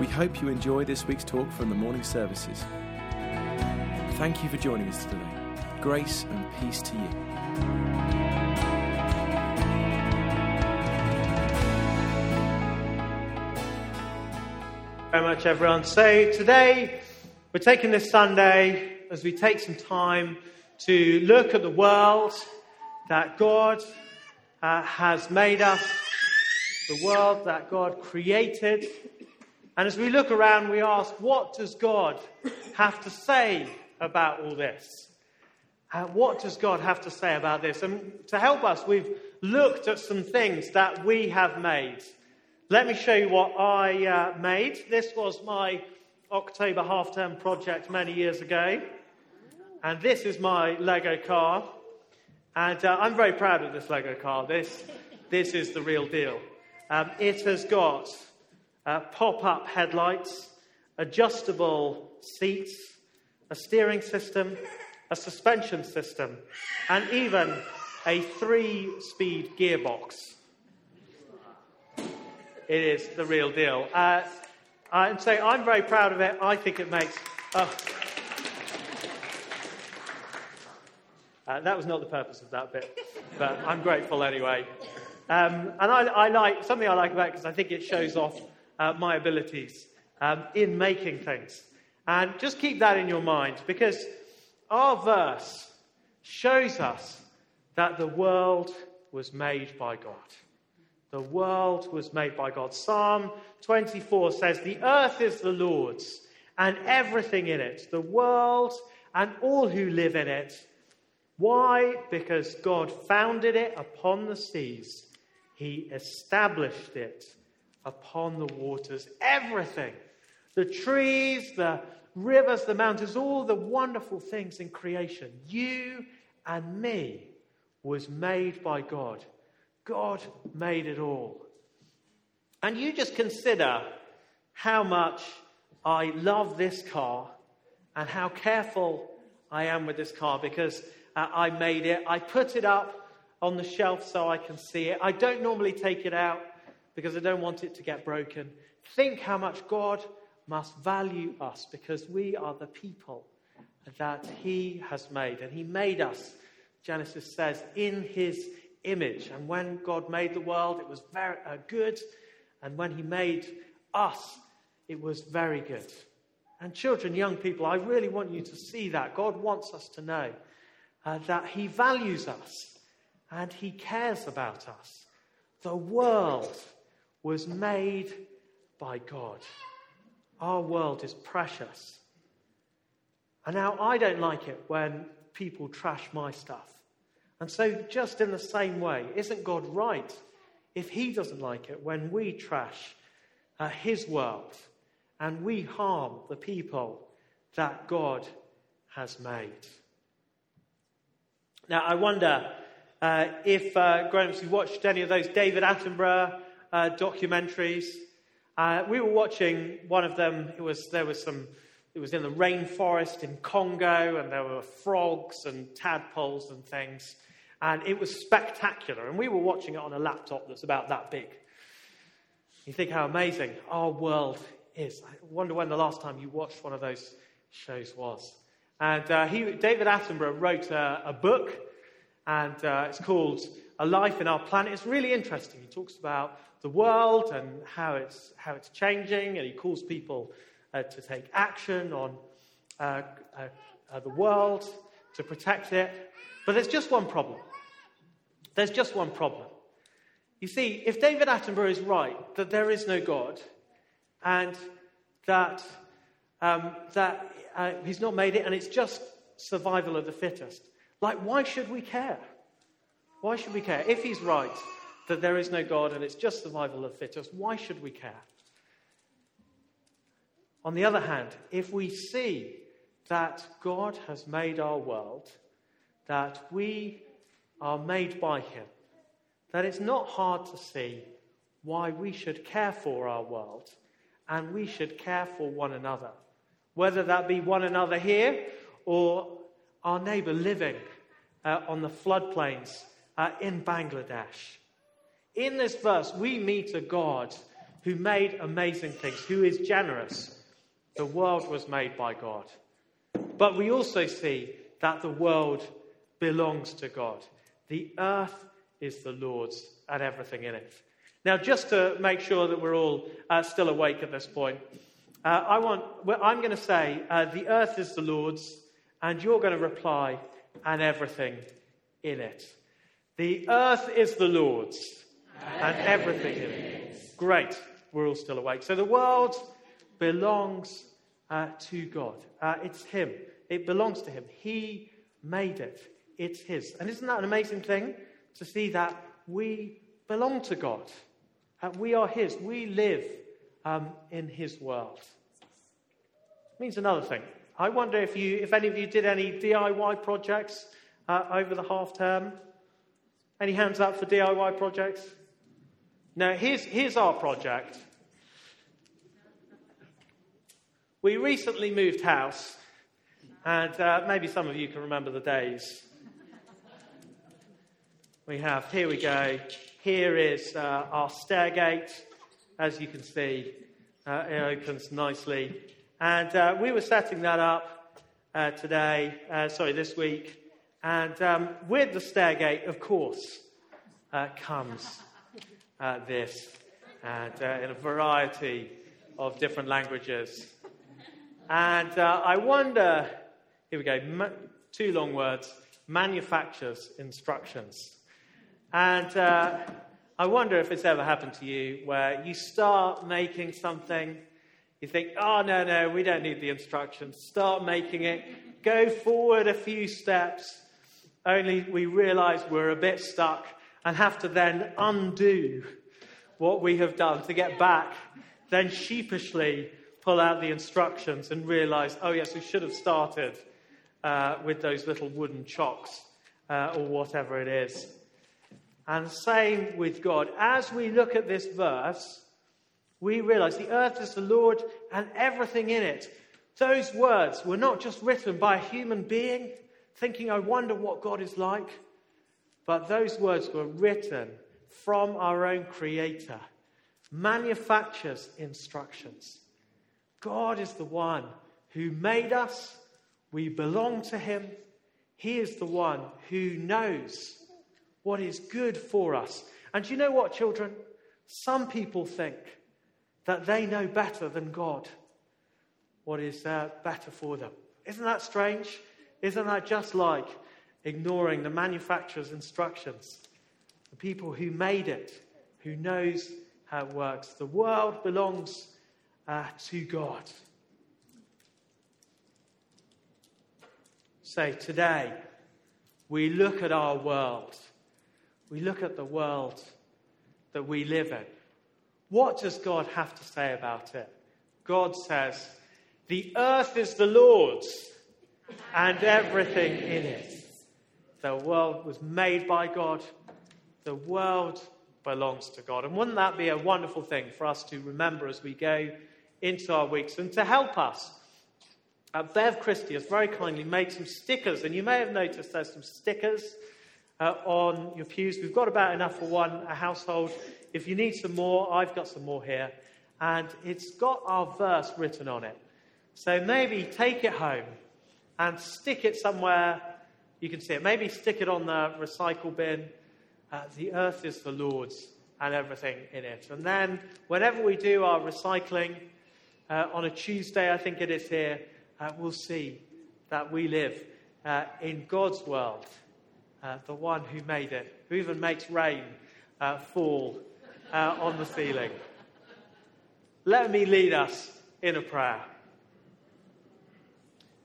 We hope you enjoy this week's talk from the morning services. Thank you for joining us today. Grace and peace to you. very much, everyone. So today we're taking this Sunday as we take some time to look at the world that God uh, has made us, the world that God created. And as we look around, we ask, what does God have to say about all this? Uh, what does God have to say about this? And to help us, we've looked at some things that we have made. Let me show you what I uh, made. This was my October half term project many years ago. And this is my Lego car. And uh, I'm very proud of this Lego car. This, this is the real deal. Um, it has got uh, pop up headlights, adjustable seats, a steering system, a suspension system, and even a three speed gearbox. It is the real deal. Uh, and so I'm very proud of it. I think it makes. Uh, uh, that was not the purpose of that bit, but I'm grateful anyway. Um, and I, I, like something I like about it because I think it shows off uh, my abilities um, in making things. And just keep that in your mind because our verse shows us that the world was made by God. The world was made by God. Psalm 24 says, The earth is the Lord's and everything in it, the world and all who live in it. Why? Because God founded it upon the seas, He established it upon the waters. Everything the trees, the rivers, the mountains, all the wonderful things in creation, you and me, was made by God. God made it all. And you just consider how much I love this car and how careful I am with this car because uh, I made it. I put it up on the shelf so I can see it. I don't normally take it out because I don't want it to get broken. Think how much God must value us because we are the people that He has made. And He made us, Genesis says, in His image. And when God made the world, it was very uh, good. And when He made us, it was very good. And children, young people, I really want you to see that. God wants us to know uh, that He values us and He cares about us. The world was made by God. Our world is precious. And now I don't like it when people trash my stuff. And so, just in the same way, isn't God right if He doesn't like it when we trash uh, His world and we harm the people that God has made? Now, I wonder uh, if uh, grown ups, you watched any of those David Attenborough uh, documentaries. Uh, we were watching one of them. It was, there was some, it was in the rainforest in Congo, and there were frogs and tadpoles and things. And it was spectacular. And we were watching it on a laptop that's about that big. You think how amazing our world is. I wonder when the last time you watched one of those shows was. And uh, he, David Attenborough wrote a, a book, and uh, it's called A Life in Our Planet. It's really interesting. He talks about the world and how it's, how it's changing, and he calls people uh, to take action on uh, uh, the world to protect it. But there's just one problem. There's just one problem. You see, if David Attenborough is right that there is no God and that, um, that uh, he's not made it and it's just survival of the fittest, like, why should we care? Why should we care? If he's right that there is no God and it's just survival of the fittest, why should we care? On the other hand, if we see that God has made our world, that we are made by Him, that it's not hard to see why we should care for our world and we should care for one another, whether that be one another here or our neighbor living uh, on the floodplains uh, in Bangladesh. In this verse, we meet a God who made amazing things, who is generous. The world was made by God. But we also see that the world belongs to God. The earth is the Lord's and everything in it. Now, just to make sure that we're all uh, still awake at this point, uh, I want, well, I'm going to say, uh, the earth is the Lord's, and you're going to reply, and everything in it. The earth is the Lord's, and everything in it. Great, we're all still awake. So the world belongs uh, to God. Uh, it's Him. It belongs to Him. He made it. It's His. And isn't that an amazing thing to see that we belong to God? Uh, we are His. We live um, in His world. It means another thing. I wonder if, you, if any of you did any DIY projects uh, over the half term. Any hands up for DIY projects? Now, here's, here's our project. We recently moved house, and uh, maybe some of you can remember the days. We have, here we go, here is uh, our stairgate. As you can see, uh, it opens nicely. And uh, we were setting that up uh, today, uh, sorry, this week. And um, with the stairgate, of course, uh, comes this, and in a variety of different languages. And I wonder, here we go, ma- two long words manufacturer's instructions. And uh, I wonder if it's ever happened to you where you start making something, you think, oh, no, no, we don't need the instructions. Start making it, go forward a few steps, only we realize we're a bit stuck and have to then undo what we have done to get back, then sheepishly pull out the instructions and realize, oh, yes, we should have started uh, with those little wooden chocks uh, or whatever it is. And same with God. As we look at this verse, we realize the earth is the Lord and everything in it. Those words were not just written by a human being thinking, I wonder what God is like, but those words were written from our own Creator, manufactures instructions. God is the one who made us, we belong to Him. He is the one who knows what is good for us. And you know what, children? Some people think that they know better than God what is uh, better for them. Isn't that strange? Isn't that just like ignoring the manufacturer's instructions? The people who made it, who knows how it works. The world belongs uh, to God. So today, we look at our world we look at the world that we live in. What does God have to say about it? God says, The earth is the Lord's and everything in it. The world was made by God, the world belongs to God. And wouldn't that be a wonderful thing for us to remember as we go into our weeks and to help us? Uh, Bev Christie has very kindly made some stickers, and you may have noticed there's some stickers uh, on your pews. We've got about enough for one a household. If you need some more, I've got some more here. And it's got our verse written on it. So maybe take it home and stick it somewhere you can see it. Maybe stick it on the recycle bin. Uh, the earth is the Lord's and everything in it. And then, whenever we do our recycling uh, on a Tuesday, I think it is here, uh, we'll see that we live uh, in God's world uh, the one who made it, who even makes rain uh, fall on the ceiling. Let me lead us in a prayer.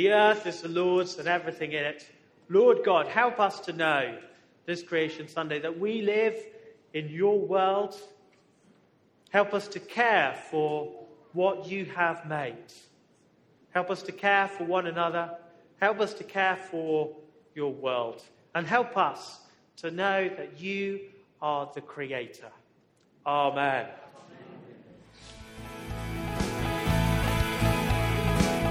The earth is the Lord's and everything in it. Lord God, help us to know this Creation Sunday that we live in your world. Help us to care for what you have made. Help us to care for one another. Help us to care for your world. And help us to know that you are the Creator. Amen.